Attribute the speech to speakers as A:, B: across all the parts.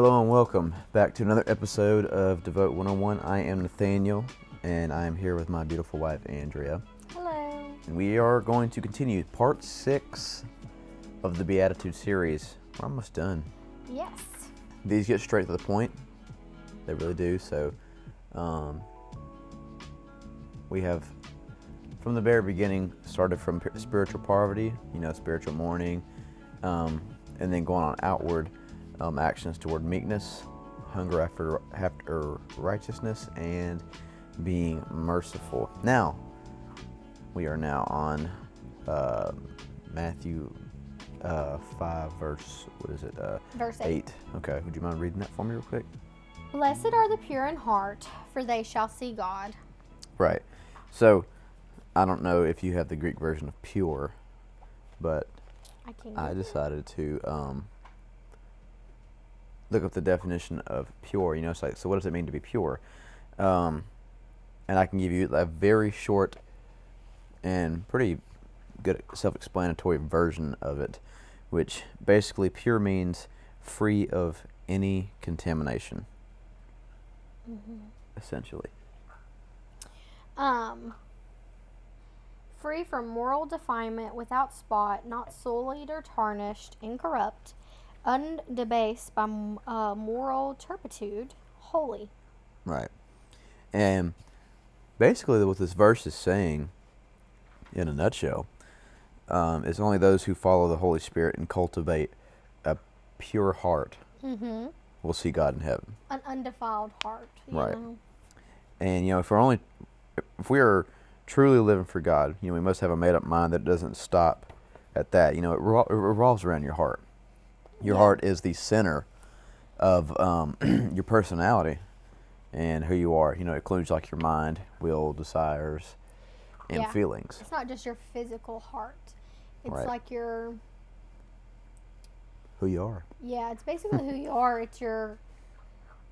A: Hello and welcome back to another episode of Devote 101. I am Nathaniel and I am here with my beautiful wife Andrea.
B: Hello.
A: And we are going to continue part six of the Beatitude series. We're almost done.
B: Yes.
A: These get straight to the point. They really do. So, um, we have, from the very beginning, started from spiritual poverty, you know, spiritual mourning, um, and then going on outward um, actions toward meekness, hunger after, after righteousness, and being merciful. Now, we are now on uh, Matthew uh, 5, verse, what is it? Uh,
B: Verse 8.
A: 8. Okay, would you mind reading that for me real quick?
B: Blessed are the pure in heart, for they shall see God.
A: Right. So, I don't know if you have the Greek version of pure, but
B: I.
A: I decided to um, look up the definition of pure. You know, it's like, so what does it mean to be pure? Um, and I can give you a very short and pretty good self-explanatory version of it, which basically pure means free of any contamination, essentially.
B: Um. Free from moral defilement, without spot, not sullied or tarnished, incorrupt, undebased by uh, moral turpitude, holy.
A: Right. And basically, what this verse is saying, in a nutshell, um, is only those who follow the Holy Spirit and cultivate a pure heart
B: Mm-hmm.
A: will see God in heaven.
B: An undefiled heart. You
A: Right.
B: Know?
A: And you know, if we're only, if we are truly living for God, you know, we must have a made-up mind that doesn't stop at that. You know, it, revol- it revolves around your heart. Your
B: Yeah.
A: heart is the center of um, your personality and who you are. You know, it includes like your mind, will, desires, and
B: Yeah.
A: feelings.
B: It's not just your physical heart. It's
A: Right.
B: like your
A: Who you are.
B: Yeah, it's basically who you are. It's your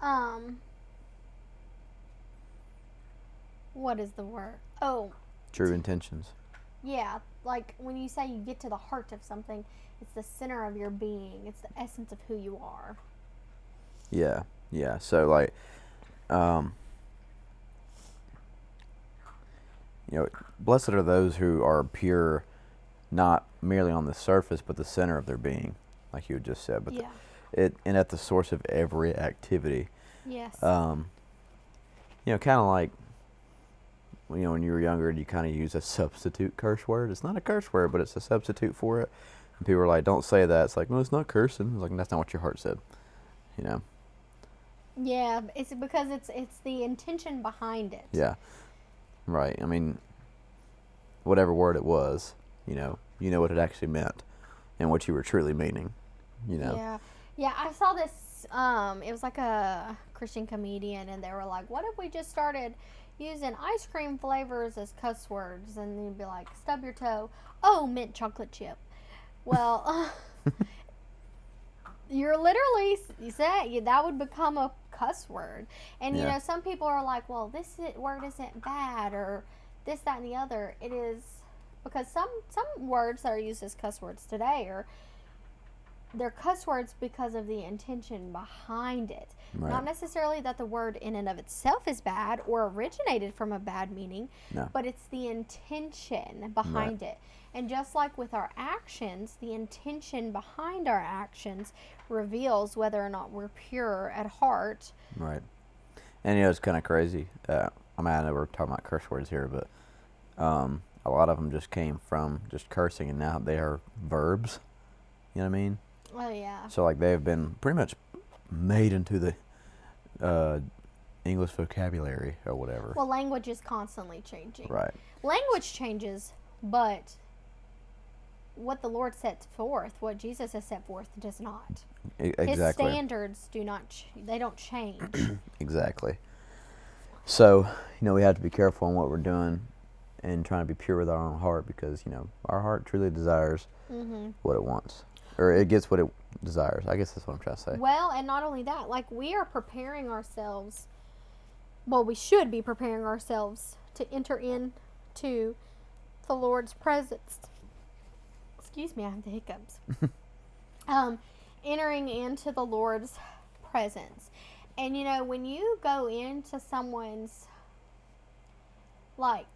B: um what is the word? Oh,
A: True intentions.
B: yeah, like when you say you get to the heart of something, it's the center of your being. It's the essence of who you are.
A: Yeah, yeah. So like, um, you know, blessed are those who are pure, not merely on the surface, but the center of their being, like you just said. But the- it and at the source of every activity.
B: Yes.
A: Um, you know, kind of like, you know, when you were younger, you kind of use a substitute curse word. It's not a curse word, but it's a substitute for it. And people are like, "Don't say that." It's like, "No, it's not cursing." It's like that's not what your heart said. You know.
B: yeah, it's because it's it's the intention behind it.
A: Yeah. Right. I mean, whatever word it was, you know, you know what it actually meant and what you were truly meaning, you know.
B: Yeah. Yeah, I saw this um it was like a Christian comedian and they were like, What if we just started using ice cream flavors as cuss words and you'd be like, Stub your toe. Oh, mint chocolate chip. Well uh, you're literally you say that would become a cuss word. And you know, some people are like, Well, this word isn't bad or this, that and the other. It is because some some words that are used as cuss words today are they're cuss words because of the intention behind it.
A: Right.
B: Not necessarily that the word in and of itself is bad or originated from a bad meaning,
A: No.
B: but it's the intention behind it. And just like with our actions, the intention behind our actions reveals whether or not we're pure at heart.
A: Right. And you know, it's kind of crazy. Uh, I mean, I know we're talking about curse words here, but um, a lot of them just came from just cursing, and now they are verbs. You know what I mean?
B: Oh yeah.
A: So like they've been pretty much made into the uh, English vocabulary or whatever.
B: Well, language is constantly changing.
A: right.
B: Language changes, but what the Lord sets forth, what Jesus has set forth, does not.
A: E-
B: His standards do not ch- they don't change.
A: Exactly. So, you know, we have to be careful in what we're doing and trying to be pure with our own heart because, you know, our heart truly desires
B: hmm
A: what it wants. Or it gets what it desires. I guess that's what I'm trying to say.
B: Well, and not only that, like we are preparing ourselves. Well, we should be preparing ourselves to enter into the Lord's presence. Excuse me, I have the hiccups. um, entering into the Lord's presence. And you know, when you go into someone's like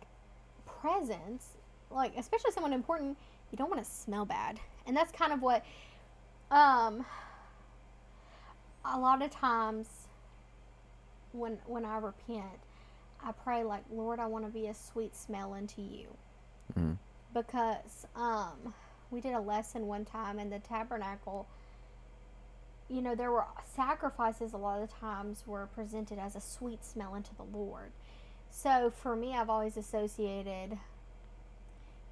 B: presence, like especially someone important, you don't want to smell bad. And that's kind of what um a lot of times when when I repent, I pray like, Lord, I want to be a sweet smell unto you.
A: Mhm.
B: Because um we did a lesson one time in the tabernacle. You know there were sacrifices a lot of times were presented as a sweet smell unto the lord. So for me i've always associated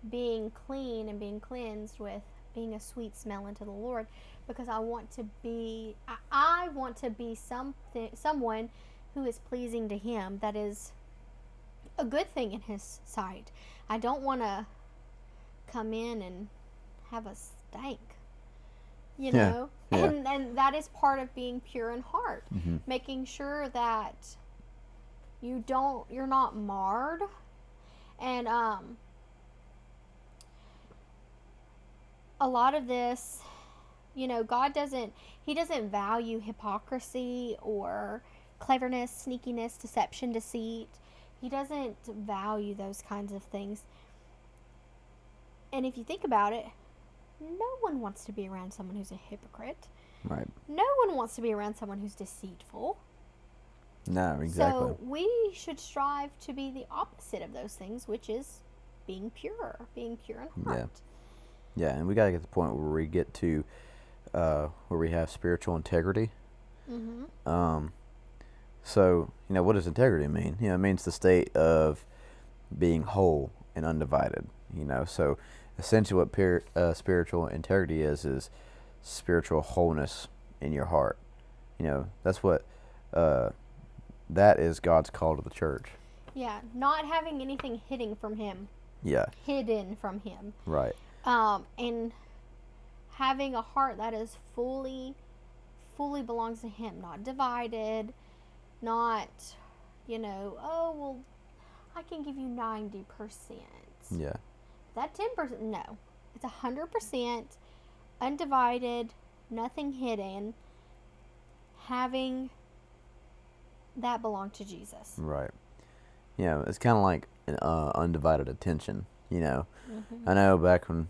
B: being clean and being cleansed with being a sweet smell unto the lord because i want to be i, I want to be something someone who is pleasing to him. That is a good thing in his sight. I don't want to come in and have a stank you
A: Yeah,
B: know
A: yeah.
B: and and that is part of being pure in heart
A: Mhm.
B: making sure that you don't you're not marred and um a lot of this you know god doesn't he doesn't value hypocrisy or cleverness sneakiness deception deceit he doesn't value those kinds of things and if you think about it no one wants to be around someone who's a hypocrite
A: Right.
B: no one wants to be around someone who's deceitful
A: No, exactly.
B: so we should strive to be the opposite of those things, which is being pure, being pure in
A: Yeah.
B: heart.
A: yeah, and we got to get to the point where we get to uh, where we have spiritual integrity.
B: Mm-hmm.
A: Um, so, you know, what does integrity mean? You know, it means the state of being whole and undivided. You know, so essentially what uh, spiritual integrity is is spiritual wholeness in your heart. You know, that's what uh, that is God's call to the church.
B: Yeah, not having anything hidden from Him,
A: Yeah,
B: hidden from Him,
A: right.
B: um, and having a heart that is fully, fully belongs to Him, not divided, not, you know, oh well, I can give you ninety percent.
A: Yeah,
B: That 10%, no. It's 100% undivided, nothing hidden, having that belong to Jesus.
A: right. Yeah, it's kind of like an uh, undivided attention. You know,
B: Mm-hmm.
A: I know back when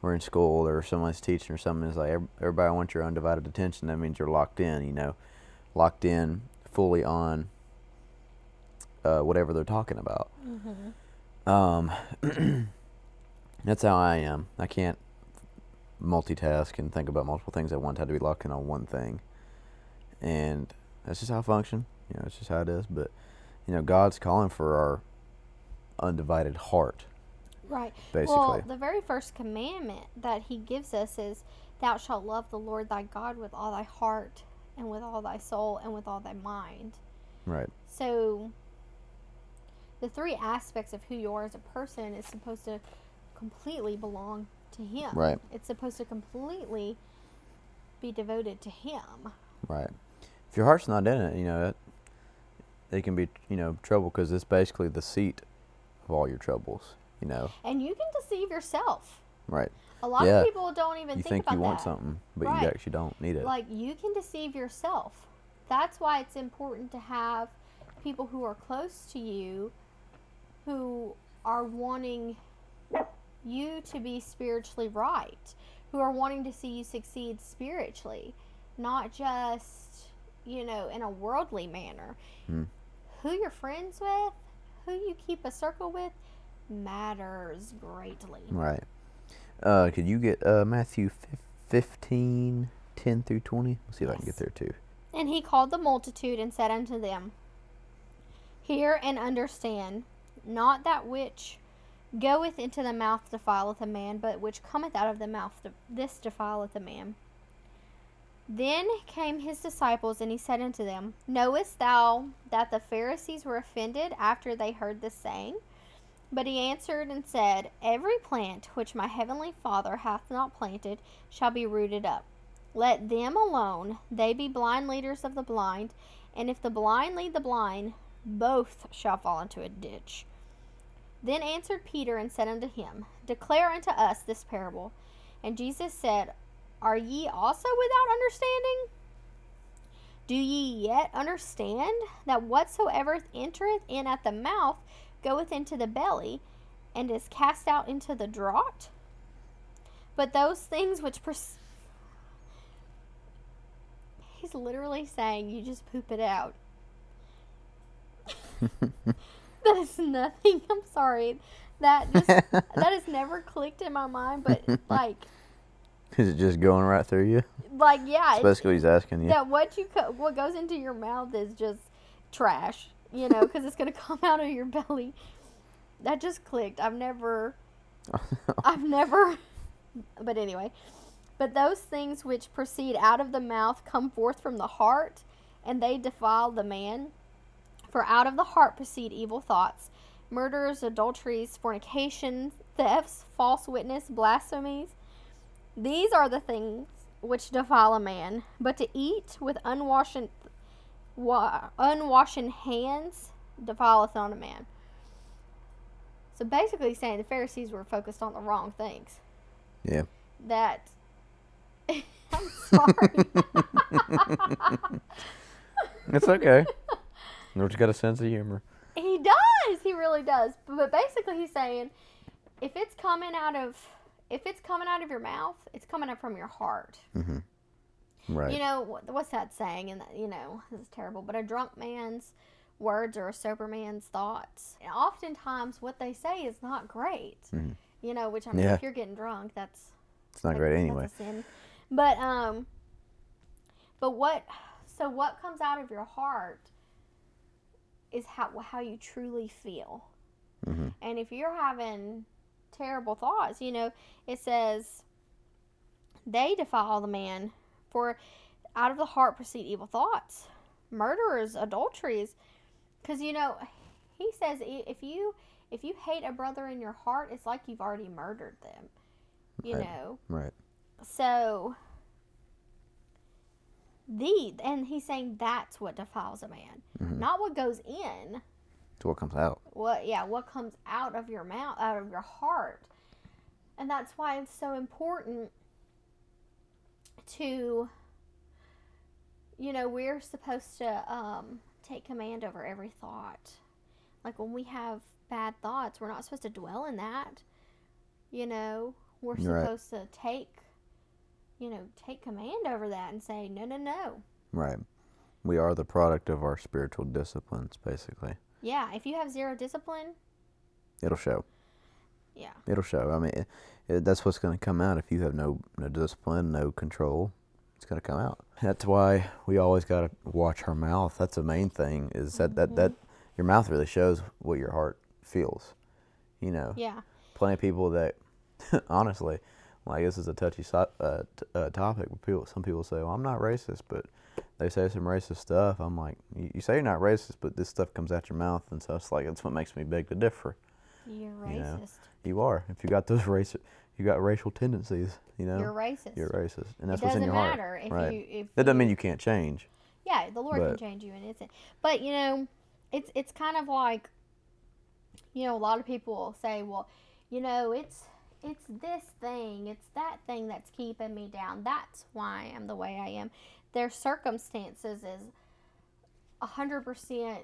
A: we're in school or someone's teaching or something, it's like everybody wants your undivided attention. That means you're locked in, you know, locked in fully on uh, whatever they're talking about.
B: Mm-hmm.
A: Um, that's how I am. I can't multitask and think about multiple things at once. I have to be locked in on one thing, and that's just how I function. You know, it's just how it is. But you know, God's calling for our undivided heart,
B: Right.
A: basically.
B: Well, the very first commandment that he gives us is, Thou shalt love the Lord thy God with all thy heart, and with all thy soul, and with all thy mind.
A: right.
B: So, the three aspects of who you are as a person is supposed to completely belong to Him.
A: Right.
B: It's supposed to completely be devoted to Him.
A: Right. If your heart's not in it, you know, it, it can be, you know, trouble because it's basically the seat of all your troubles. You know,
B: And you can deceive yourself.
A: right?
B: A lot
A: Yeah.
B: of people don't even
A: You
B: think,
A: think
B: about
A: you want something, but
B: Right.
A: you actually don't need it.
B: Like you can deceive yourself. That's why it's important to have people who are close to you who are wanting you to be spiritually right, who are wanting to see you succeed spiritually, not just, you know, in a worldly manner.
A: Hmm.
B: Who you're friends with, who you keep a circle with matters greatly.
A: Right. Uh, could you get uh, Matthew fif- 15, 10 through 20? Let's see if I can get there too.
B: And he called the multitude and said unto them, Hear and understand, not that which goeth into the mouth defileth a man, but which cometh out of the mouth, de- this defileth a man. Then came his disciples, and he said unto them, Knowest thou that the Pharisees were offended after they heard this saying? But he answered and said, Every plant which my heavenly Father hath not planted shall be rooted up. Let them alone. They be blind leaders of the blind. And if the blind lead the blind, both shall fall into a ditch. Then answered Peter and said unto him, Declare unto us this parable. And Jesus said, Are ye also without understanding? Do ye yet understand that whatsoever entereth in at the mouth goeth into the belly, and is cast out into the draught? But those things which pers- He's literally saying you just poop it out. that is nothing. I'm sorry. That just that has never clicked in my mind, but like
A: Is it just going right through you?
B: like yeah,
A: That's basically he's asking you.
B: that what you co- what goes into your mouth is just trash, you know, because it's gonna come out of your belly. That just clicked. I've never, I've never, but anyway, but those things which proceed out of the mouth come forth from the heart, and they defile the man. For out of the heart proceed evil thoughts, murders, adulteries, fornications, thefts, false witness, blasphemies. These are the things which defile a man, but to eat with unwashen, wa- unwashen hands defileth not a man. So basically, saying the Pharisees were focused on the wrong things.
A: Yeah.
B: That I'm sorry.
A: It's okay. George got a sense of humor.
B: he does. He really does. But, but basically, he's saying if it's coming out of if it's coming out of your mouth, it's coming up from your heart.
A: Right.
B: You know what's that saying? And you know this is terrible, but a drunk man's words are a sober man's thoughts. And oftentimes, what they say is not great.
A: Mhm.
B: You know, which I mean,
A: Yeah.
B: if you're getting drunk, that's
A: it's not
B: that-
A: great
B: that's
A: anyway.
B: a sin. But um, but what? So what comes out of your heart is how how you truly feel.
A: hmm
B: And if you're having terrible thoughts, you know, it says they defile the man, for out of the heart proceed evil thoughts, murderers, adulteries. Because you know, he says if you if you hate a brother in your heart, it's like you've already murdered them. You
A: Right.
B: know,
A: Right.
B: so the and he's saying that's what defiles a man,
A: Mhm.
B: not what goes in
A: It's what comes out.
B: what yeah what comes out of your mouth out of your heart and that's why it's so important to you know we're supposed to um, take command over every thought like when we have bad thoughts we're not supposed to dwell in that you know we're
A: Right.
B: supposed to take you know take command over that and say no no no
A: Right. We are the product of our spiritual disciplines, basically.
B: yeah if you have zero discipline
A: It'll show.
B: yeah
A: It'll show. I mean, it, it, that's what's going to come out if you have no no discipline, no control. It's going to come out. That's why we always got to watch our mouth. That's the main thing. Is that that that mm-hmm. your mouth really shows what your heart feels. You know,
B: yeah
A: plenty of people that, honestly, like this is a touchy so, uh, t- uh, topic. People, some people say, "Well, I'm not racist," but they say some racist stuff. I'm like, you, you say you're not racist, but this stuff comes out your mouth, and so it's like that's what makes me beg to differ.
B: you're
A: You know,
B: racist
A: You are. If you got those race, you got racial tendencies. You know,
B: you're racist
A: you're racist, and that's what's in your heart.
B: matter if
A: right.
B: you if
A: that doesn't mean you can't change.
B: yeah the lord can change you and it's but you know it's it's kind of like you know a lot of people say well you know it's it's this thing it's that thing that's keeping me down that's why i'm the way i am their circumstances is 100%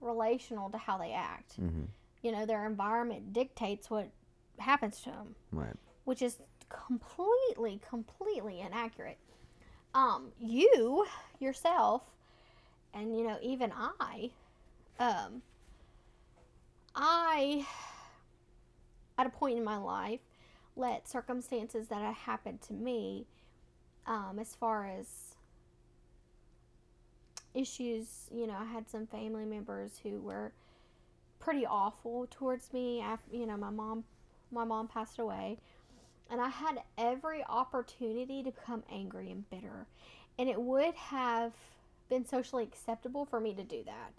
B: relational to how they act
A: hmm
B: you know their environment dictates what happens to them
A: Right.
B: which is completely, completely inaccurate. Um, you yourself, and you know, even I, um, I, at a point in my life, let circumstances that had happened to me, um, as far as issues, you know, I had some family members who were pretty awful towards me. After, you know, my mom, my mom passed away and I had every opportunity to become angry and bitter. And it would have been socially acceptable for me to do that.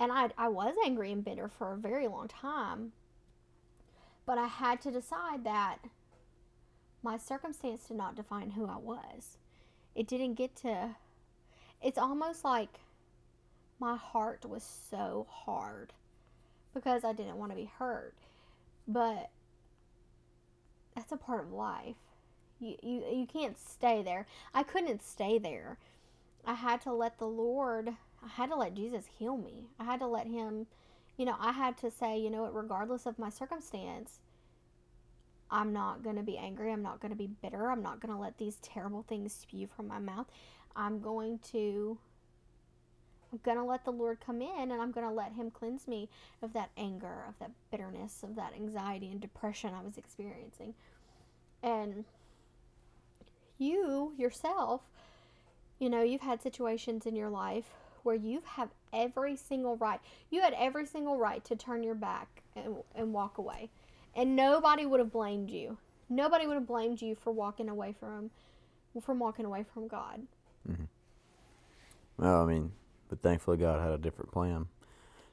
B: And I, I was angry and bitter for a very long time. But I had to decide that my circumstance did not define who I was. It didn't get to. It's almost like my heart was so hard because I didn't want to be hurt. But that's a part of life. You, you you can't stay there. I couldn't stay there. I had to let the Lord, I had to let Jesus heal me. I had to let Him, you know, I had to say, you know what, regardless of my circumstance, I'm not going to be angry. I'm not going to be bitter. I'm not going to let these terrible things spew from my mouth. I'm going to. I'm going to let the Lord come in and I'm going to let Him cleanse me of that anger, of that bitterness, of that anxiety and depression I was experiencing. And you yourself, you know, you've had situations in your life where you have every single right. You had every single right to turn your back and, and walk away. And nobody would have blamed you. Nobody would have blamed you for walking away from from walking away from God.
A: Well, I mean, but thankfully God had a different plan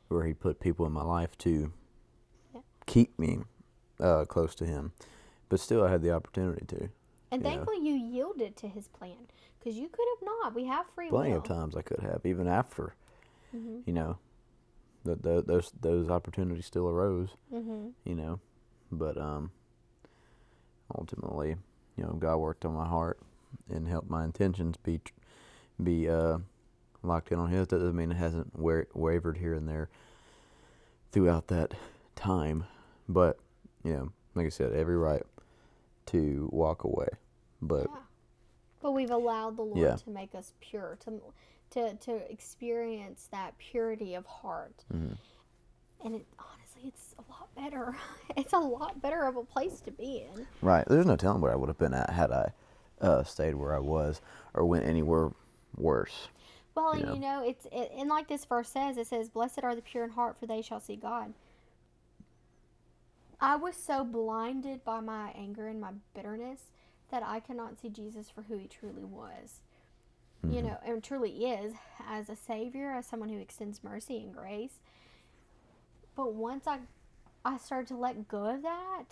A: where He put people in my life to
B: Yeah.
A: keep me uh, close to Him. But still, I had the opportunity to.
B: And
A: Yeah.
B: thankfully you yielded to his plan because you could have not. We have free
A: Plenty
B: will.
A: of times I could have, even after,
B: Mhm.
A: you know, the, the, those those opportunities still arose,
B: Mhm.
A: you know. But um, ultimately, you know, God worked on my heart and helped my intentions be be uh, locked in on His. That doesn't mean it hasn't wa- wavered here and there throughout that time. But you know, like I said, every right to walk away. But
B: Yeah. But we've allowed the Lord
A: Yeah.
B: to make us pure, to to to experience that purity of heart.
A: Mhm.
B: And it honestly, it's a lot better. It's a lot better of a place to be in.
A: right, there's no telling where I would have been at had I uh, stayed where I was or went anywhere worse.
B: Well,
A: You
B: and you know, it's it, and like this verse says, it says, "Blessed are the pure in heart, for they shall see God." I was so blinded by my anger and my bitterness that I could not see Jesus for who he truly was. You mm-hmm. know, and truly is as a savior, as someone who extends mercy and grace. But once I I started to let go of that,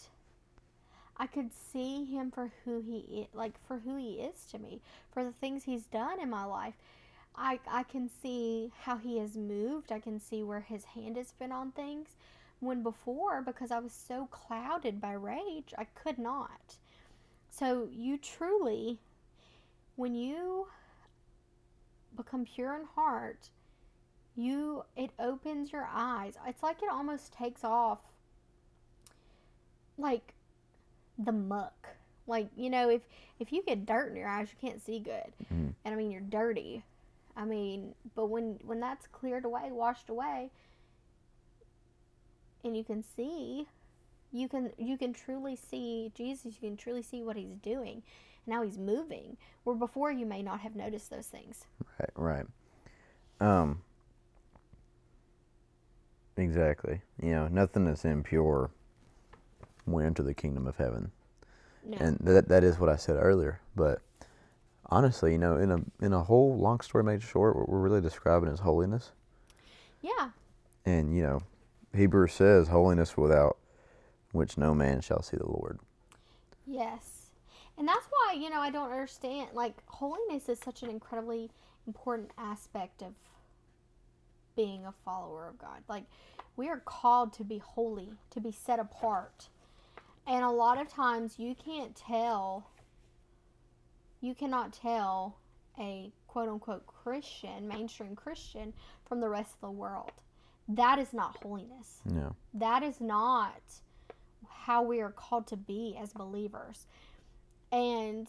B: I could see him for who he is, like for who he is to me, for the things he's done in my life. I I can see how he has moved. I can see where his hand has been on things when before because I was so clouded by rage, I could not. So you truly when you become pure in heart, you it opens your eyes. It's like it almost takes off like the muck. Like, you know, if if you get dirt in your eyes, you can't see good.
A: Mhm.
B: And I mean, you're dirty. I mean, but when when that's cleared away, washed away, and you can see, you can you can truly see Jesus. You can truly see what he's doing, and how he's moving. Where before you may not have noticed those things.
A: Right, right. Um, exactly. You know, nothing that's impure will enter the kingdom of heaven.
B: No.
A: and that that is what I said earlier. But honestly, you know, in a in a whole long story made short, what we're really describing is holiness.
B: yeah.
A: And you know, Hebrews says, "Holiness without which no man shall see the Lord."
B: Yes. And that's why, you know, I don't understand. Like, holiness is such an incredibly important aspect of being a follower of God. Like, we are called to be holy, to be set apart. And a lot of times you can't tell, you cannot tell a quote unquote Christian, mainstream Christian, from the rest of the world. That is not holiness
A: No.
B: that is not how we are called to be as believers. And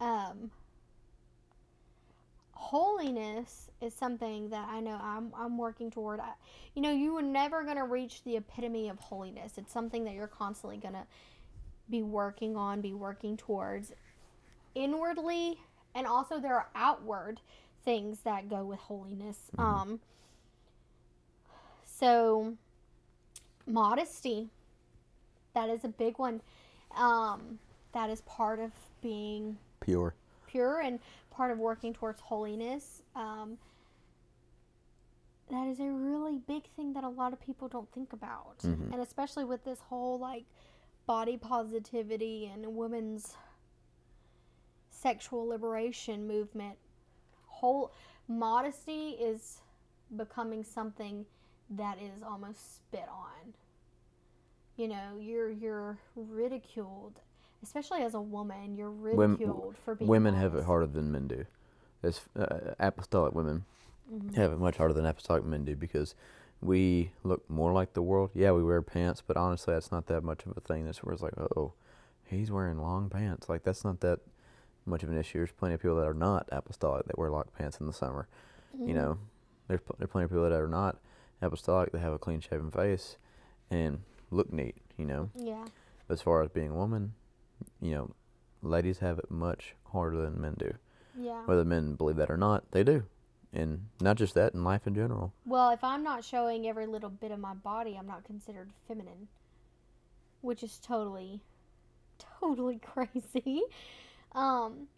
B: um holiness is something that i know i'm, I'm working toward. I, you know you are never going to reach the epitome of holiness. It's something that you're constantly going to be working on be working towards inwardly and also there are outward things that go with holiness. Um so modesty that is a big one um, that is part of being
A: Pure.
B: pure and part of working towards holiness um, that is a really big thing that a lot of people don't think about
A: Mhm.
B: and especially with this whole like body positivity and women's sexual liberation movement whole modesty is becoming something that is almost spit on you know you're you're ridiculed especially as a woman you're
A: Women-
B: ridiculed for being
A: Women have it harder than men do. as uh, apostolic women
B: Mhm.
A: have it much harder than apostolic men do because we look more like the world. Yeah, we wear pants, but honestly, that's not that much of a thing. That's where it's like, oh, he's wearing long pants. Like that's not that much of an issue. There's plenty of people that are not apostolic that wear long pants in the summer. You
B: Mhm.
A: know, there's pl- there plenty of people that are not apostolic that have a clean shaven face and look neat. You know,
B: Yeah.
A: as far as being a woman, you know, ladies have it much harder than men do.
B: Yeah.
A: Whether men believe that or not, they do. And not just that, in life in general.
B: Well, if I'm not showing every little bit of my body, I'm not considered feminine, which is totally, totally crazy. Um,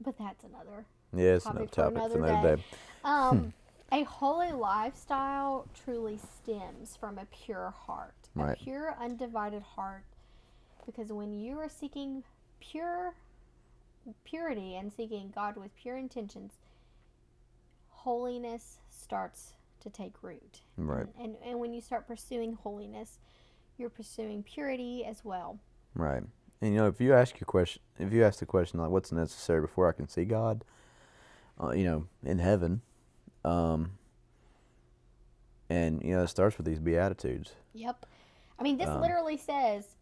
B: but that's another.
A: Yeah, it's
B: Topic
A: another topic for
B: another
A: another
B: day.
A: day.
B: Um, a holy lifestyle truly stems from a pure heart,
A: Right.
B: a pure, undivided heart. Because when you are seeking pure purity and seeking God with pure intentions, holiness starts to take root.
A: Right,
B: And, and, and when you start pursuing holiness, you're pursuing purity as well.
A: right. And you know, if you ask your question, if you ask the question like, "What's necessary before I can see God?" Uh, you know, in heaven, um, and you know, it starts with these beatitudes.
B: Yep. I mean, this
A: Um,
B: literally says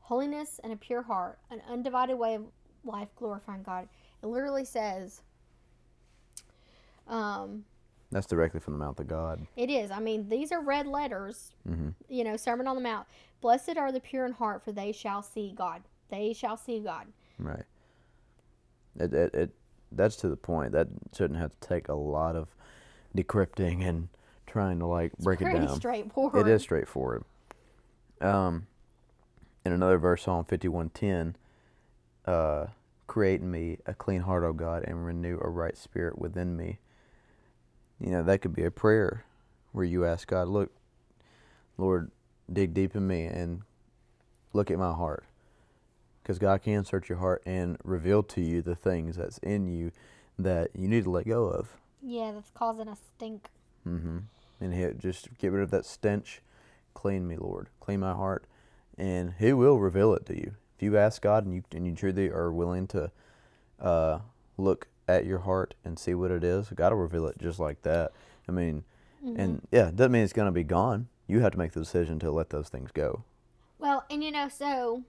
B: holiness and a pure heart, an undivided way of life glorifying God. It literally says, um,
A: That's directly from the mouth of God.
B: it is. I mean, these are red letters,
A: hmm
B: you know, Sermon on the Mount. Blessed are the pure in heart, for they shall see God. They shall see God.
A: Right. It, it it that's to the point. That shouldn't have to take a lot of decrypting and trying to like
B: It's
A: break it
B: pretty
A: down.
B: straightforward.
A: It is straightforward. Um, in another verse, Psalm fifty-one ten, uh, create in me a clean heart, O God, and renew a right spirit within me. You know that could be a prayer where you ask God, look, Lord, dig deep in me and look at my heart, because God can search your heart and reveal to you the things that's in you that you need to let go of.
B: Yeah, that's causing a stink.
A: Mm-hmm. And he'll just get rid of that stench. Clean me, Lord. Clean my heart. And he will reveal it to you. If you ask God and you and you truly are willing to uh, look at your heart and see what it is, God will reveal it just like that. I mean,
B: Mm-hmm.
A: and yeah, it doesn't mean it's going to be gone. You have to make the decision to let those things go.
B: Well, and you know, so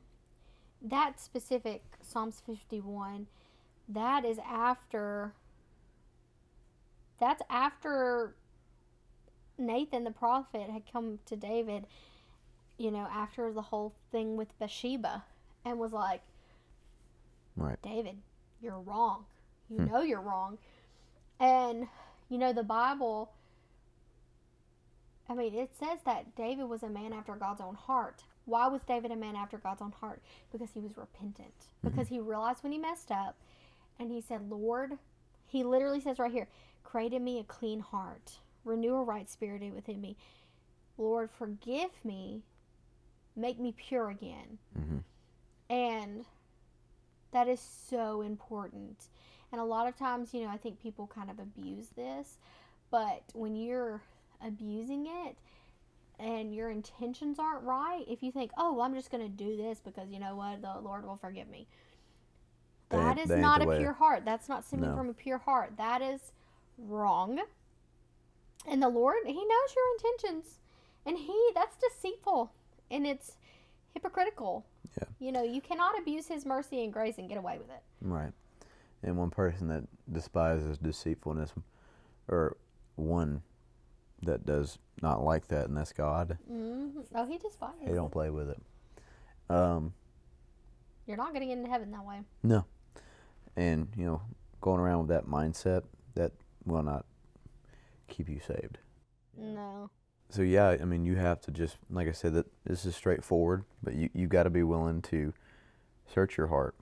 B: that specific Psalms 51, that is after that's after Nathan the prophet had come to David, you know, after the whole thing with Bathsheba and was like,
A: Right.
B: David, you're wrong. You
A: Hmm.
B: know you're wrong. And you know the Bible I mean, it says that David was a man after God's own heart. Why was David a man after God's own heart? Because he was repentant. Because he realized when he messed up and he said, Lord, he literally says right here, create in me a clean heart, renew a right spirit within me. Lord, forgive me, make me pure again.
A: Mm-hmm.
B: And that is so important. And a lot of times, you know, I think people kind of abuse this, but when you're abusing it and your intentions aren't right, if you think, oh, well, I'm just going to do this because you know what, the Lord will forgive me.
A: That ain't-
B: is
A: ain't
B: not a pure heart. That's not stemming
A: No.
B: from a pure heart. That is wrong. And the Lord, He knows your intentions. And He, that's deceitful. And it's hypocritical.
A: Yeah.
B: You know, you cannot abuse His mercy and grace and get away with it.
A: Right. And one person that despises deceitfulness, or one that does not like that, and that's God.
B: hmm Oh, He despises.
A: He don't play with it. Um,
B: You're not going to get into heaven that way.
A: no. And, you know, going around with that mindset, that will not keep you saved.
B: No.
A: So, yeah, I mean, you have to just, like I said, that this is straightforward, but you, you got to be willing to search your heart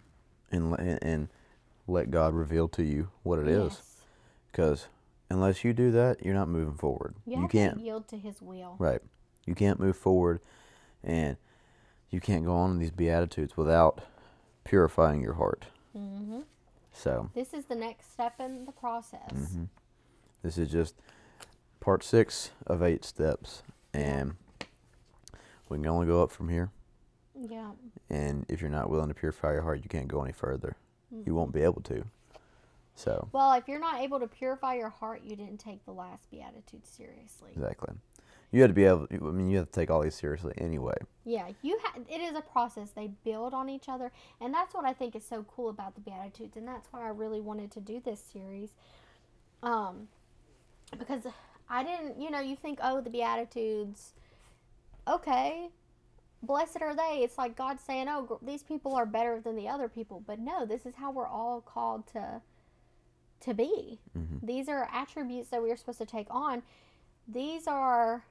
A: and, and, let God reveal to you what it is.
B: Yes.
A: Because unless you do that, you're not moving forward.
B: You,
A: You, can't.
B: yield to His will.
A: Right. You can't move forward and you can't go on in these beatitudes without purifying your heart.
B: hmm
A: So,
B: This is the next step in the process.
A: mhm. this is just part six of eight steps. And we can only go up from here.
B: Yeah.
A: And if you're not willing to purify your heart, you can't go any further.
B: Mm.
A: You won't be able to. So
B: Well, if you're not able to purify your heart, you didn't take the last beatitude seriously.
A: exactly, you had to be able. I mean, you have to take all these seriously anyway.
B: Yeah, you ha- it is a process. They build on each other, and that's what I think is so cool about the Beatitudes, and that's why I really wanted to do this series. Um, because I didn't, you know, you think, oh, the Beatitudes, okay, blessed are they. It's like God saying, oh, gr- these people are better than the other people, but no, this is how we're all called to to be.
A: Mhm.
B: These are attributes that we are supposed to take on. These are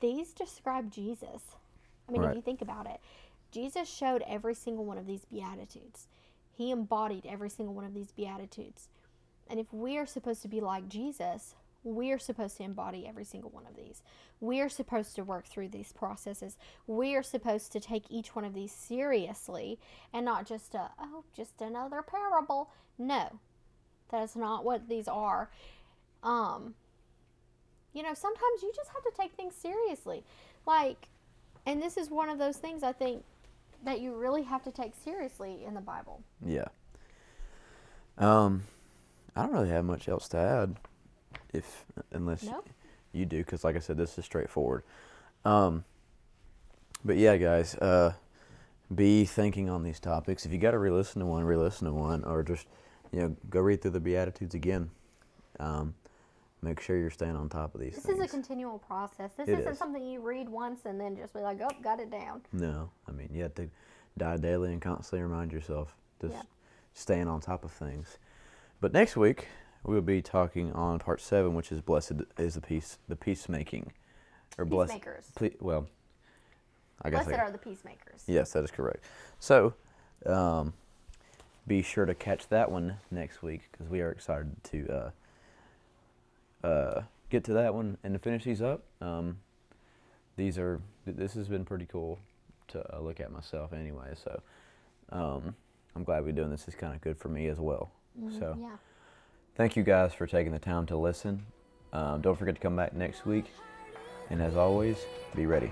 B: these describe Jesus. I mean,
A: Right.
B: if you think about it, Jesus showed every single one of these beatitudes. He embodied every single one of these beatitudes. And if we are supposed to be like Jesus, we are supposed to embody every single one of these. We are supposed to work through these processes. We are supposed to take each one of these seriously and not just a, oh, just another parable. No, that is not what these are. Um, you know, sometimes you just have to take things seriously. Like, and this is one of those things I think that you really have to take seriously in the Bible.
A: Yeah. Um, I don't really have much else to add, if unless
B: No?
A: you do, because like I said, this is straightforward. Um, but yeah, guys, uh, be thinking on these topics. If you got to re-listen to one, re-listen to one, or just you know go read through the Beatitudes again. Um, make sure you're staying on top of these
B: This
A: things.
B: is a continual process. This isn't
A: is.
B: something you read once and then just be like, oh, got it down.
A: No, I mean you have to die daily and constantly remind yourself just
B: Yeah.
A: staying on top of things. But next week we'll be talking on part seven, which is blessed is the peace, the peacemaking, or blessed. Ple- well, I guess
B: Blessed
A: I,
B: are the peacemakers.
A: yes, that is correct. So, um, be sure to catch that one next week because we are excited to uh, uh, get to that one and to finish these up. Um, these are this has been pretty cool to uh, look at myself anyway. So um, I'm glad we're doing this. It's kind of good for me as well.
B: Mhm,
A: So
B: yeah.
A: Thank you guys for taking the time to listen. Um, don't forget to come back next week. And as always, be ready.